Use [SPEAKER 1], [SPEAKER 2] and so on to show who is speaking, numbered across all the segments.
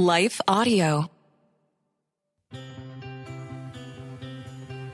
[SPEAKER 1] Life Audio.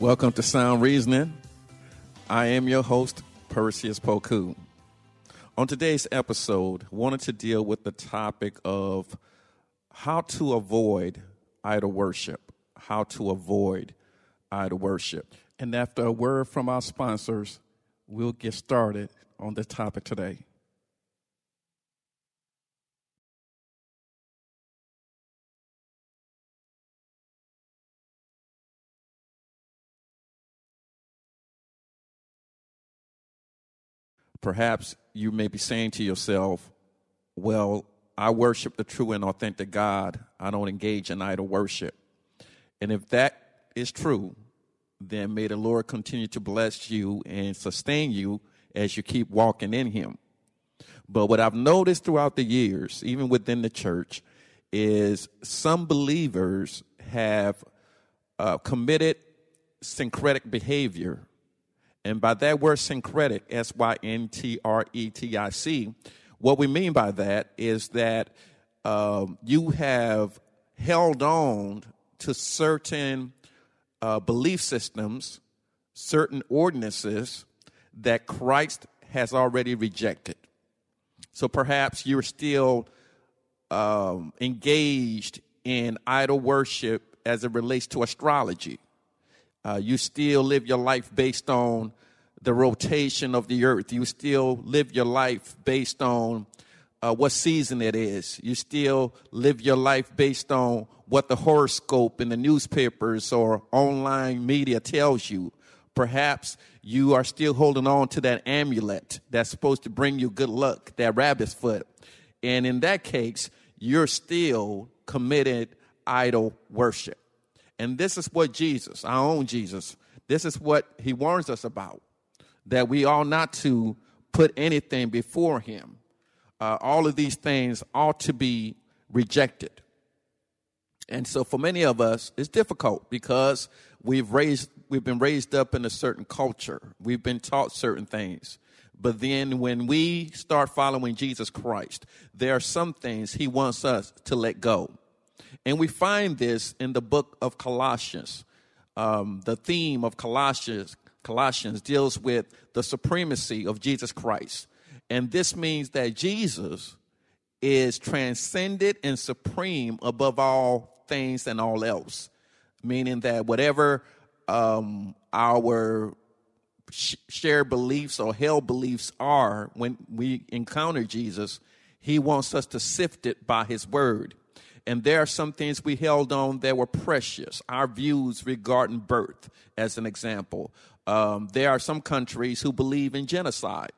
[SPEAKER 2] Welcome to Sound Reasoning. I am your host, Perseus Poku. On today's episode, wanted to deal with the topic of how to avoid idol worship. How to avoid idol worship. And after a word from our sponsors, we'll get started on the topic today. Perhaps you may be saying to yourself, Well, I worship the true and authentic God. I don't engage in idol worship. And if that is true, then may the Lord continue to bless you and sustain you as you keep walking in Him. But what I've noticed throughout the years, even within the church, is some believers have uh, committed syncretic behavior and by that word syncretic, S Y N T R E T I C, what we mean by that is that um, you have held on to certain uh, belief systems, certain ordinances that Christ has already rejected. So perhaps you're still um, engaged in idol worship as it relates to astrology. Uh, you still live your life based on the rotation of the earth. You still live your life based on uh, what season it is. You still live your life based on what the horoscope in the newspapers or online media tells you. Perhaps you are still holding on to that amulet that's supposed to bring you good luck, that rabbit's foot. And in that case, you're still committed idol worship. And this is what Jesus, our own Jesus, this is what he warns us about that we ought not to put anything before him. Uh, all of these things ought to be rejected. And so for many of us, it's difficult because we've raised, we've been raised up in a certain culture. We've been taught certain things. But then when we start following Jesus Christ, there are some things he wants us to let go. And we find this in the book of Colossians. Um, the theme of Colossians Colossians deals with the supremacy of Jesus Christ. And this means that Jesus is transcended and supreme above all things and all else. Meaning that whatever um, our sh- shared beliefs or held beliefs are when we encounter Jesus, he wants us to sift it by his word. And there are some things we held on that were precious. Our views regarding birth, as an example. Um, there are some countries who believe in genocide,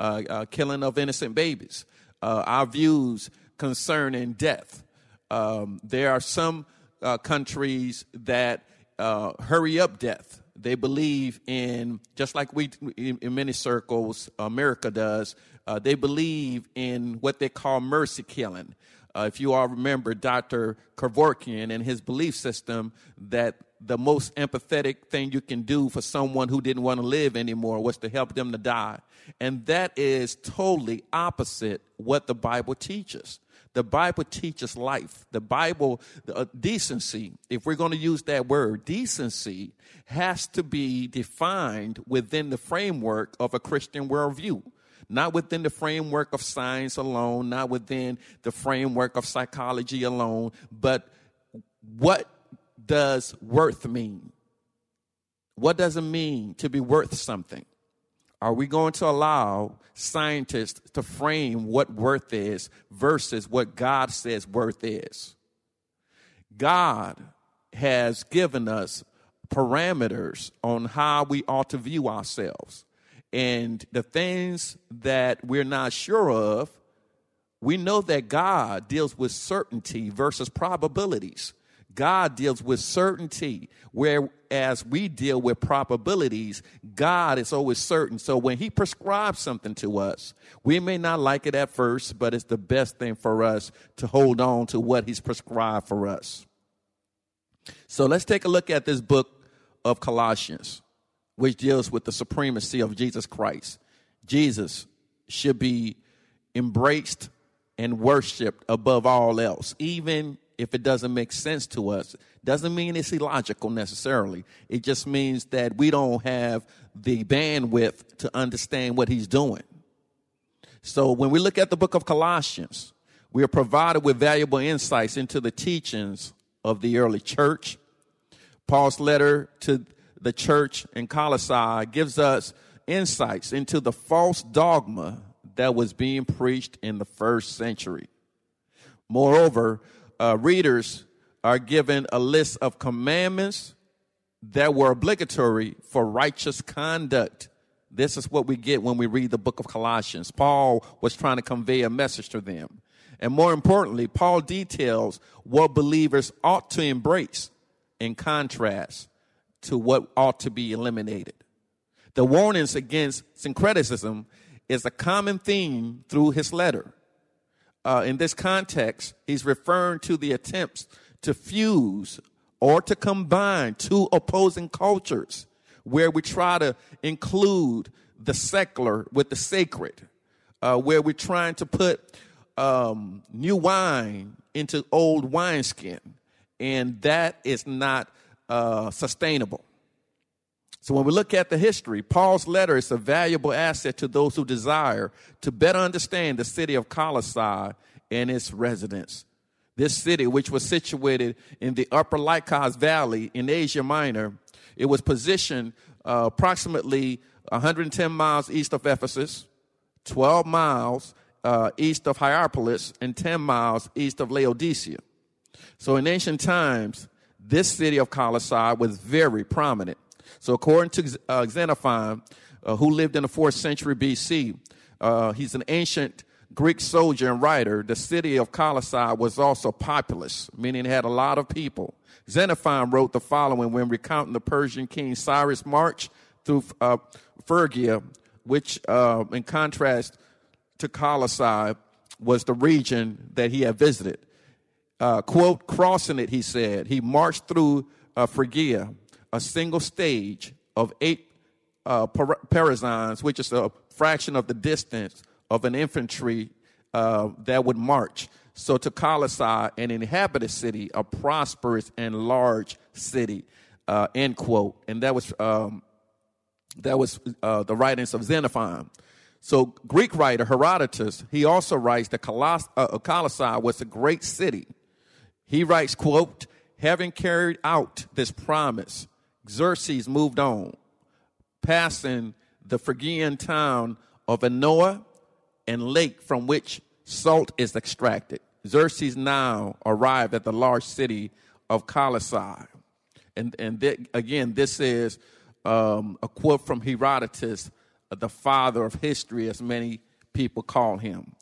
[SPEAKER 2] uh, uh, killing of innocent babies. Uh, our views concerning death. Um, there are some uh, countries that uh, hurry up death. They believe in, just like we in, in many circles, America does, uh, they believe in what they call mercy killing. Uh, if you all remember Dr. Kevorkian and his belief system that the most empathetic thing you can do for someone who didn't want to live anymore was to help them to die. And that is totally opposite what the Bible teaches. The Bible teaches life. The Bible, uh, decency, if we're going to use that word, decency has to be defined within the framework of a Christian worldview not within the framework of science alone, not within the framework of psychology alone, but what does worth mean? What does it mean to be worth something? Are we going to allow scientists to frame what worth is versus what God says worth is? God has given us parameters on how we ought to view ourselves. And the things that we're not sure of, we know that God deals with certainty versus probabilities. God deals with certainty, whereas we deal with probabilities. God is always certain. So when He prescribes something to us, we may not like it at first, but it's the best thing for us to hold on to what He's prescribed for us. So let's take a look at this book of Colossians, which deals with the supremacy of Jesus Christ. Jesus should be embraced and worshiped above all else, even if it doesn't make sense to us. Doesn't mean it's illogical necessarily. It just means that we don't have the bandwidth to understand what he's doing. So when we look at the book of Colossians, we are provided with valuable insights into the teachings of the early church. Paul's letter to the church in Colossae gives us insights into the false dogma that was being preached in the first century. Moreover, uh, readers are given a list of commandments that were obligatory for righteous conduct. This is what we get when we read the book of Colossians. Paul was trying to convey a message to them. And more importantly, Paul details what believers ought to embrace in contrast to what ought to be eliminated. The warnings against syncretism is a common theme through his letter. Uh, in this context, he's referring to the attempts to fuse or to combine two opposing cultures where we try to include the secular with the sacred, uh, where we're trying to put um, new wine into old wineskin, and that is not uh, sustainable. So, when we look at the history, Paul's letter is a valuable asset to those who desire to better understand the city of Colossae and its residents. This city, which was situated in the upper Lycus Valley in Asia Minor, it was positioned uh, approximately 110 miles east of Ephesus, 12 miles uh, east of Hierapolis and 10 miles east of Laodicea. So in ancient times, this city of Colossae was very prominent. So according to uh, Xenophon, uh, who lived in the 4th century BC, uh, he's an ancient Greek soldier and writer. The city of Colossae was also populous, meaning it had a lot of people. Xenophon wrote the following when recounting the Persian king Cyrus' march through uh, Phrygia, which, uh, in contrast to Colossae was the region that he had visited. Uh, quote, crossing it, he said, he marched through uh, Phrygia, a single stage of eight uh, parasangs, which is a fraction of the distance of an infantry uh, that would march. So to Colossae, an inhabited city, a prosperous and large city, uh, end quote. And that was um, that was uh, the writings of Xenophon. So Greek writer Herodotus, he also writes that Coloss- uh, Colossae was a great city. He writes, quote, having carried out this promise, Xerxes moved on, passing the Phrygian town of Anaua and lake from which salt is extracted. Xerxes now arrived at the large city of Colossae. And, and th- again, this is um, a quote from Herodotus the father of history, as many people call him.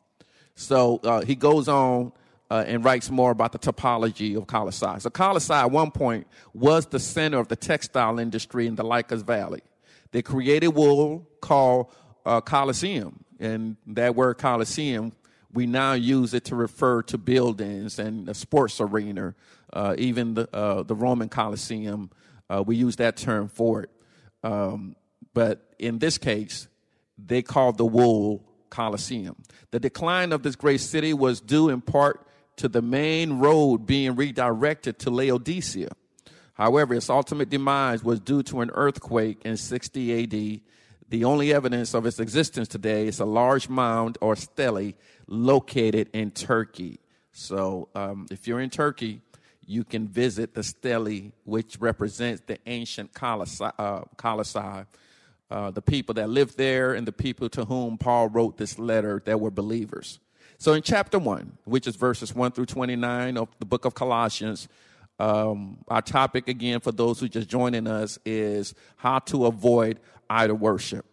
[SPEAKER 2] So uh, he goes on uh, and writes more about the topology of Colossae. So Colossae at one point was the center of the textile industry in the Lycus Valley. They created wool called uh, Colosseum, and that word Colosseum, we now use it to refer to buildings and a sports arena, uh, even the, uh, the Roman Colosseum. Uh, we use that term for it. Um, but in this case, they called the wool Colosseum. The decline of this great city was due in part to the main road being redirected to Laodicea. However, its ultimate demise was due to an earthquake in 60 AD. The only evidence of its existence today is a large mound or stele located in Turkey. So, um, if you're in Turkey, you can visit the stele, which represents the ancient Colossae, uh, Colossae uh, the people that lived there and the people to whom Paul wrote this letter that were believers. So in chapter 1, which is verses 1 through 29 of the book of Colossians, um, our topic again for those who just joining us is how to avoid idol worship.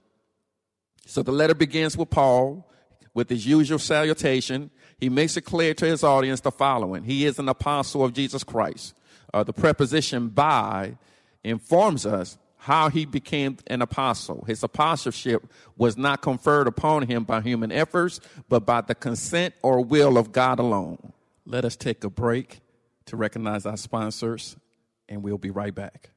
[SPEAKER 2] So the letter begins with Paul with his usual salutation. he makes it clear to his audience the following He is an apostle of Jesus Christ. Uh, the preposition by informs us how he became an apostle. His apostleship was not conferred upon him by human efforts, but by the consent or will of God alone. Let us take a break to recognize our sponsors, and we'll be right back.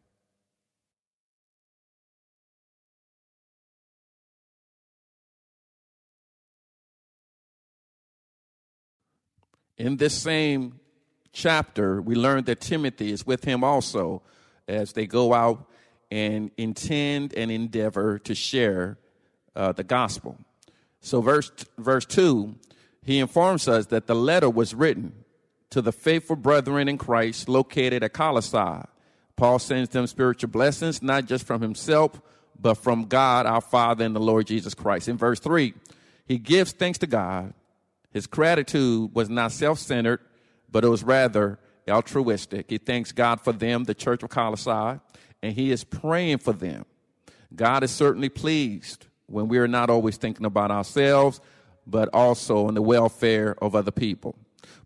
[SPEAKER 2] In this same chapter, we learn that Timothy is with him also as they go out and intend and endeavor to share uh, the gospel. So, verse, verse 2, he informs us that the letter was written to the faithful brethren in Christ located at Colossae. Paul sends them spiritual blessings, not just from himself, but from God our Father and the Lord Jesus Christ. In verse 3, he gives thanks to God his gratitude was not self centered, but it was rather altruistic. He thanks God for them, the church of Colossae, and he is praying for them. God is certainly pleased when we are not always thinking about ourselves, but also on the welfare of other people.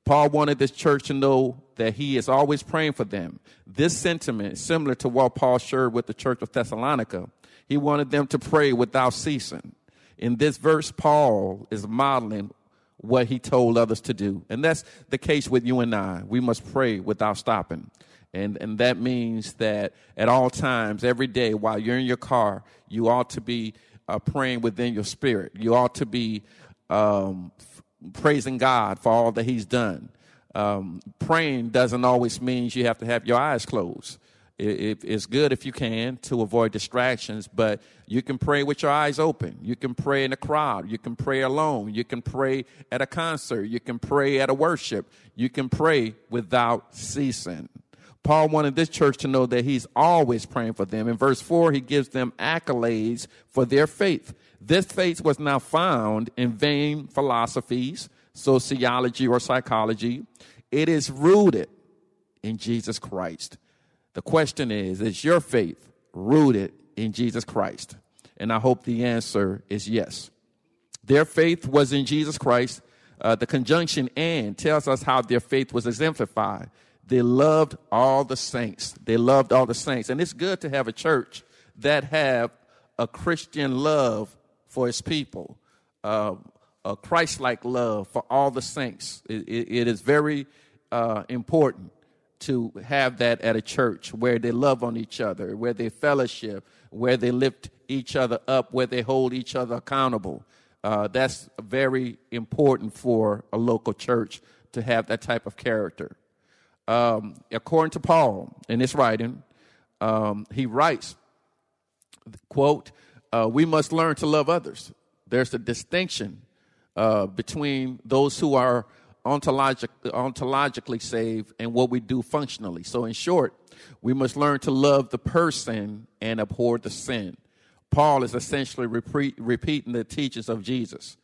[SPEAKER 2] Paul wanted this church to know that he is always praying for them. This sentiment similar to what Paul shared with the church of Thessalonica. He wanted them to pray without ceasing. In this verse, Paul is modeling what he told others to do. And that's the case with you and I. We must pray without stopping. And, and that means that at all times, every day, while you're in your car, you ought to be uh, praying within your spirit. You ought to be um, f- praising God for all that He's done. Um, praying doesn't always mean you have to have your eyes closed. It, it's good if you can to avoid distractions, but you can pray with your eyes open. You can pray in a crowd. You can pray alone. You can pray at a concert. You can pray at a worship. You can pray without ceasing. Paul wanted this church to know that he's always praying for them. In verse 4, he gives them accolades for their faith. This faith was not found in vain philosophies, sociology, or psychology. It is rooted in Jesus Christ. The question is Is your faith rooted in Jesus Christ? And I hope the answer is yes. Their faith was in Jesus Christ. Uh, the conjunction and tells us how their faith was exemplified. They loved all the saints. They loved all the saints. And it's good to have a church that have a Christian love for its people, uh, a Christ-like love for all the saints. it, it, it is very uh, important to have that at a church where they love on each other, where they fellowship, where they lift each other up, where they hold each other accountable. Uh, that's very important for a local church to have that type of character. Um, according to Paul in his writing, um, he writes, quote, uh, we must learn to love others. There's a distinction uh, between those who are ontologic, ontologically saved and what we do functionally. So, in short, we must learn to love the person and abhor the sin. Paul is essentially repeat, repeating the teachings of Jesus.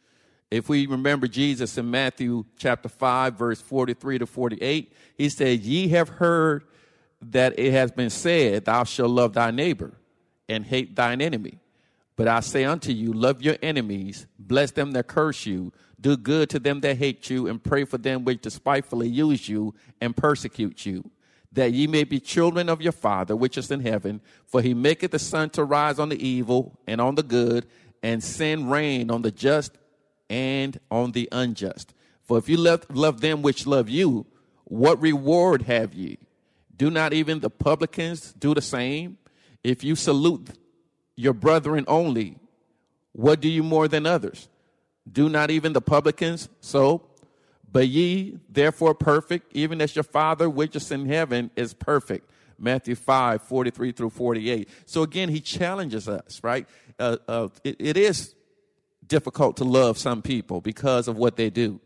[SPEAKER 2] If we remember Jesus in Matthew chapter 5, verse 43 to 48, he said, Ye have heard that it has been said, Thou shalt love thy neighbor and hate thine enemy. But I say unto you, love your enemies, bless them that curse you, do good to them that hate you, and pray for them which despitefully use you and persecute you, that ye may be children of your Father which is in heaven. For he maketh the sun to rise on the evil and on the good, and send rain on the just and on the unjust. For if you love, love them which love you, what reward have ye? Do not even the publicans do the same? If you salute your brethren only, what do you more than others? Do not even the publicans so? But ye therefore perfect, even as your Father which is in heaven is perfect. Matthew 5, 43 through 48. So again, he challenges us, right? Uh, uh, it, it is difficult to love some people because of what they do.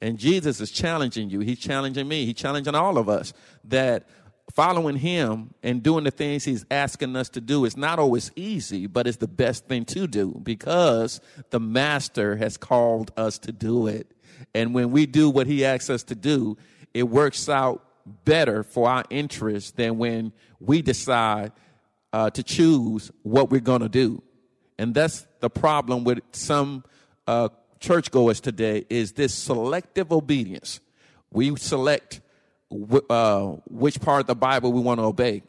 [SPEAKER 2] And Jesus is challenging you. He's challenging me. He's challenging all of us that following him and doing the things he's asking us to do is not always easy, but it's the best thing to do because the master has called us to do it. And when we do what he asks us to do, it works out better for our interest than when we decide uh, to choose what we're going to do. And that's the problem with some uh, churchgoers today is this selective obedience. We select w- uh, which part of the Bible we want to obey.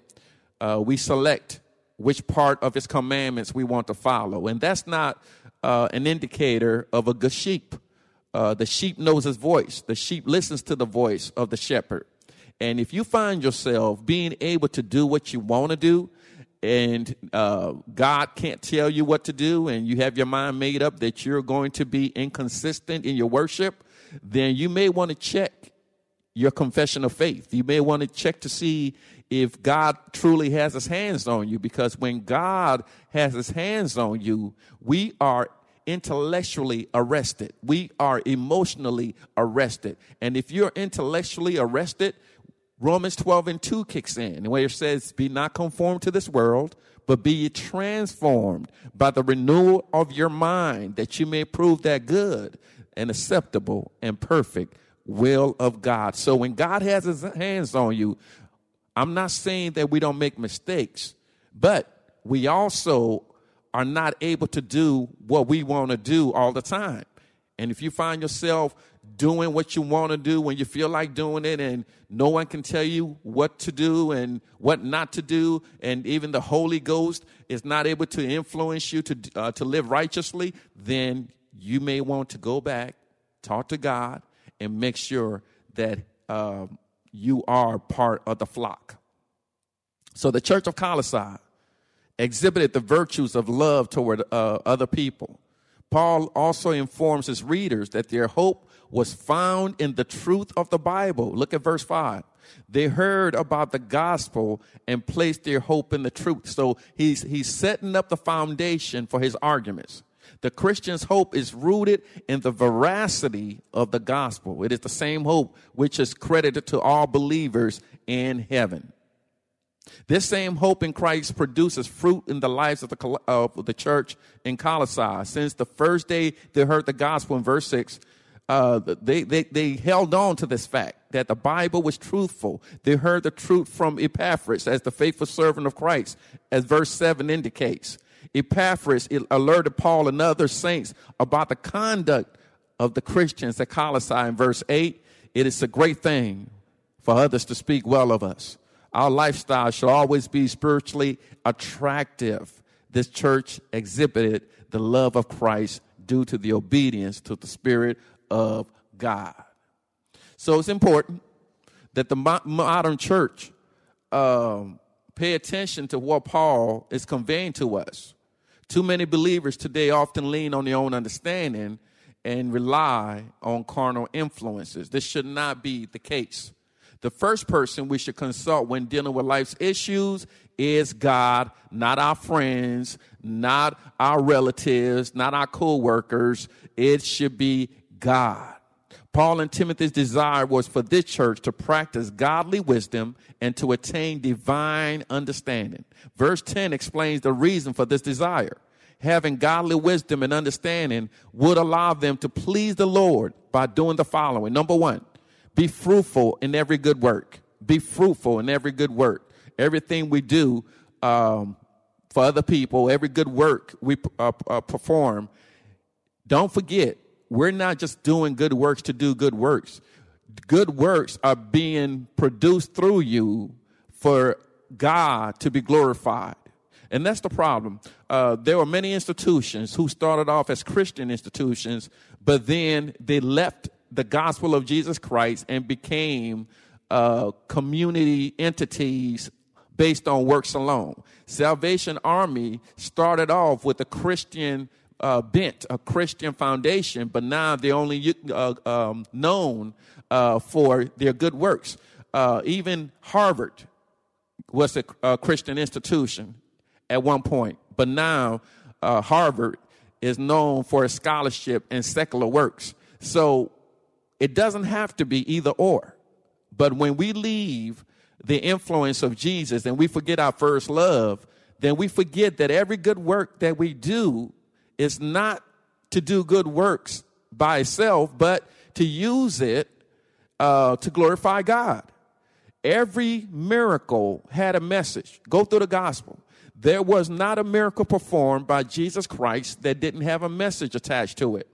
[SPEAKER 2] Uh, we select which part of His commandments we want to follow, and that's not uh, an indicator of a good sheep. Uh, the sheep knows his voice. The sheep listens to the voice of the shepherd. And if you find yourself being able to do what you want to do, and uh, God can't tell you what to do, and you have your mind made up that you're going to be inconsistent in your worship, then you may want to check your confession of faith. You may want to check to see if God truly has his hands on you, because when God has his hands on you, we are intellectually arrested. We are emotionally arrested. And if you're intellectually arrested, Romans 12 and 2 kicks in, where it says, Be not conformed to this world, but be transformed by the renewal of your mind, that you may prove that good and acceptable and perfect will of God. So when God has his hands on you, I'm not saying that we don't make mistakes, but we also are not able to do what we want to do all the time. And if you find yourself doing what you want to do when you feel like doing it, and no one can tell you what to do and what not to do, and even the Holy Ghost is not able to influence you to, uh, to live righteously, then you may want to go back, talk to God, and make sure that uh, you are part of the flock. So the church of Colossae exhibited the virtues of love toward uh, other people. Paul also informs his readers that their hope was found in the truth of the Bible. Look at verse 5. They heard about the gospel and placed their hope in the truth. So he's, he's setting up the foundation for his arguments. The Christian's hope is rooted in the veracity of the gospel. It is the same hope which is credited to all believers in heaven. This same hope in Christ produces fruit in the lives of the, of the church in Colossae. Since the first day they heard the gospel in verse 6, uh, they, they, they held on to this fact that the Bible was truthful. They heard the truth from Epaphras as the faithful servant of Christ, as verse 7 indicates. Epaphras alerted Paul and other saints about the conduct of the Christians at Colossae in verse 8. It is a great thing for others to speak well of us. Our lifestyle should always be spiritually attractive. This church exhibited the love of Christ due to the obedience to the Spirit of God. So it's important that the modern church um, pay attention to what Paul is conveying to us. Too many believers today often lean on their own understanding and rely on carnal influences. This should not be the case. The first person we should consult when dealing with life's issues is God, not our friends, not our relatives, not our co-workers. It should be God. Paul and Timothy's desire was for this church to practice godly wisdom and to attain divine understanding. Verse 10 explains the reason for this desire. Having godly wisdom and understanding would allow them to please the Lord by doing the following. Number one, be fruitful in every good work. Be fruitful in every good work. Everything we do um, for other people, every good work we uh, uh, perform, don't forget, we're not just doing good works to do good works. Good works are being produced through you for God to be glorified. And that's the problem. Uh, there were many institutions who started off as Christian institutions, but then they left the gospel of Jesus Christ and became uh, community entities based on works alone. Salvation Army started off with a Christian uh, bent, a Christian foundation, but now they're only uh, um, known uh, for their good works. Uh, even Harvard was a, a, Christian institution at one point, but now uh, Harvard is known for its scholarship and secular works. So it doesn't have to be either or. But when we leave the influence of Jesus and we forget our first love, then we forget that every good work that we do is not to do good works by itself, but to use it uh, to glorify God. Every miracle had a message. Go through the gospel. There was not a miracle performed by Jesus Christ that didn't have a message attached to it.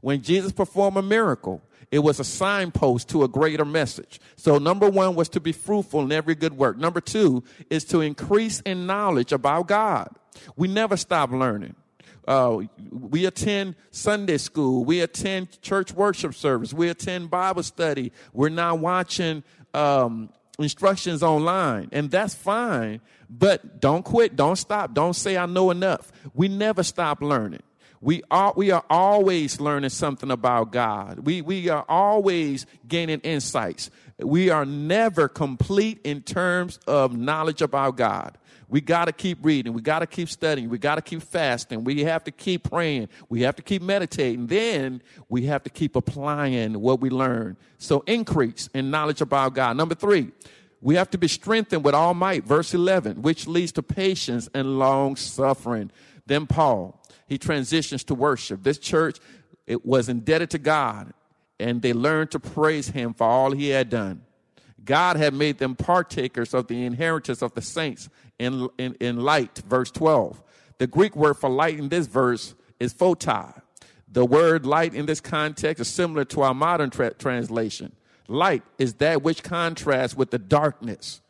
[SPEAKER 2] When Jesus performed a miracle, it was a signpost to a greater message. So, number one was to be fruitful in every good work. Number two is to increase in knowledge about God. We never stop learning. Uh, we attend Sunday school. We attend church worship service. We attend Bible study. We're now watching um, instructions online, and that's fine. But don't quit. Don't stop. Don't say I know enough. We never stop learning. We are, we are always learning something about God. We, we are always gaining insights. We are never complete in terms of knowledge about God. We got to keep reading. We got to keep studying. We got to keep fasting. We have to keep praying. We have to keep meditating. Then we have to keep applying what we learn. So increase in knowledge about God. Number three, we have to be strengthened with all might. Verse 11, which leads to patience and long suffering. Then Paul, he transitions to worship. This church, it was indebted to God and they learned to praise him for all he had done. God had made them partakers of the inheritance of the saints in, in, in light, verse 12. The Greek word for light in this verse is photi. The word light in this context is similar to our modern tra- translation. Light is that which contrasts with the darkness.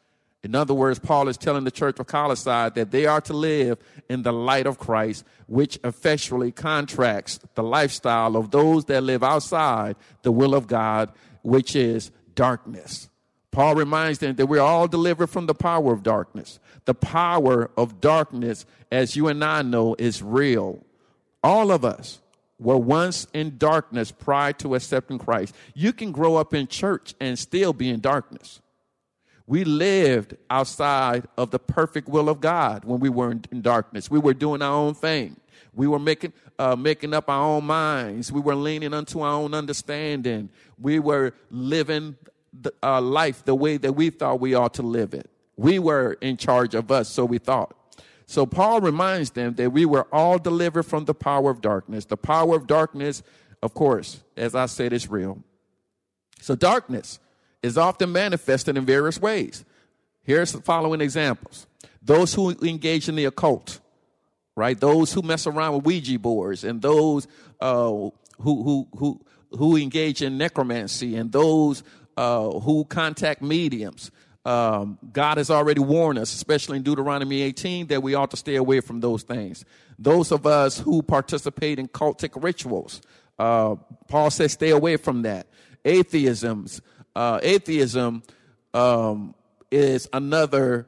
[SPEAKER 2] In other words, Paul is telling the church of Colossae that they are to live in the light of Christ, which effectually contracts the lifestyle of those that live outside the will of God, which is darkness. Paul reminds them that we're all delivered from the power of darkness. The power of darkness, as you and I know, is real. All of us were once in darkness prior to accepting Christ. You can grow up in church and still be in darkness. We lived outside of the perfect will of God when we were in, darkness. We were doing our own thing. We were making uh, making up our own minds. We were leaning unto our own understanding. We were living the, uh, life the way that we thought we ought to live it. We were in charge of us, so we thought. So Paul reminds them that we were all delivered from the power of darkness. The power of darkness, of course, as I said, is real. So darkness is often manifested in various ways. Here's the following examples. Those who engage in the occult, right? Those who mess around with Ouija boards and those uh, who, who, who, who engage in necromancy and those uh, who contact mediums. Um, God has already warned us, especially in Deuteronomy 18, that we ought to stay away from those things. Those of us who participate in cultic rituals, uh, Paul says, stay away from that. Atheisms, uh, atheism um, is another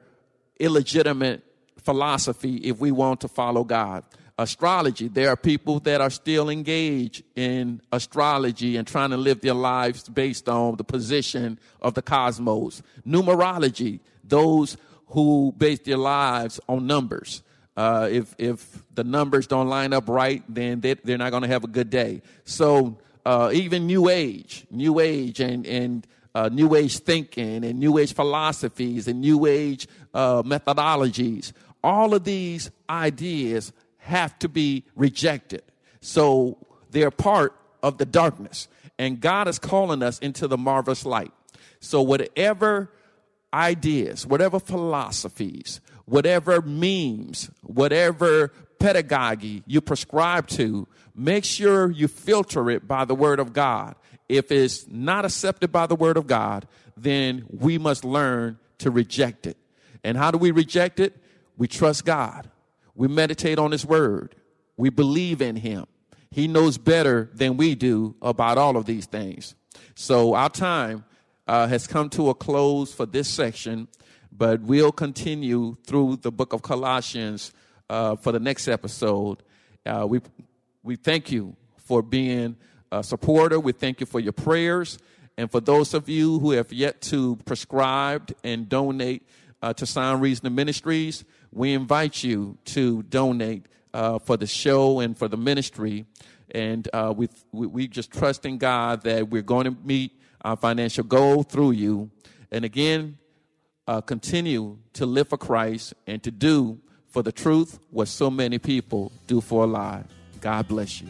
[SPEAKER 2] illegitimate philosophy if we want to follow God astrology. There are people that are still engaged in astrology and trying to live their lives based on the position of the cosmos. Numerology, those who base their lives on numbers. Uh, if if the numbers don't line up right, then they, they're not going to have a good day. So uh, even New Age, New Age, and and uh, New Age thinking, and New Age philosophies, and New Age uh, methodologies, all of these ideas have to be rejected. So they're part of the darkness. And God is calling us into the marvelous light. So whatever ideas, whatever philosophies, whatever memes, whatever pedagogy you prescribe to, make sure you filter it by the word of God. If it's not accepted by the word of God, then we must learn to reject it. And how do we reject it? We trust God. We meditate on His Word. We believe in Him. He knows better than we do about all of these things. So our time uh, has come to a close for this section, but we'll continue through the book of Colossians uh, for the next episode. Uh, we we thank you for being a supporter. We thank you for your prayers, and for those of you who have yet to prescribe and donate uh, to Sound Reason Ministries we invite you to donate uh, for the show and for the ministry. And uh, we, we just trust in God that we're going to meet our financial goal through you. And again, continue to live for Christ and to do for the truth what so many people do for a lie. God bless you.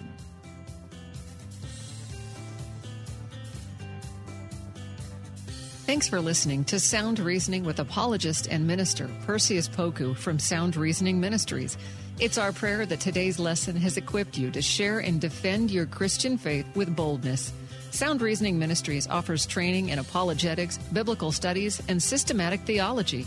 [SPEAKER 3] Thanks for listening to Sound Reasoning with apologist and minister Perseus Poku from Sound Reasoning Ministries. It's our prayer that today's lesson has equipped you to share and defend your Christian faith with boldness. Sound Reasoning Ministries offers training in apologetics, biblical studies, and systematic theology.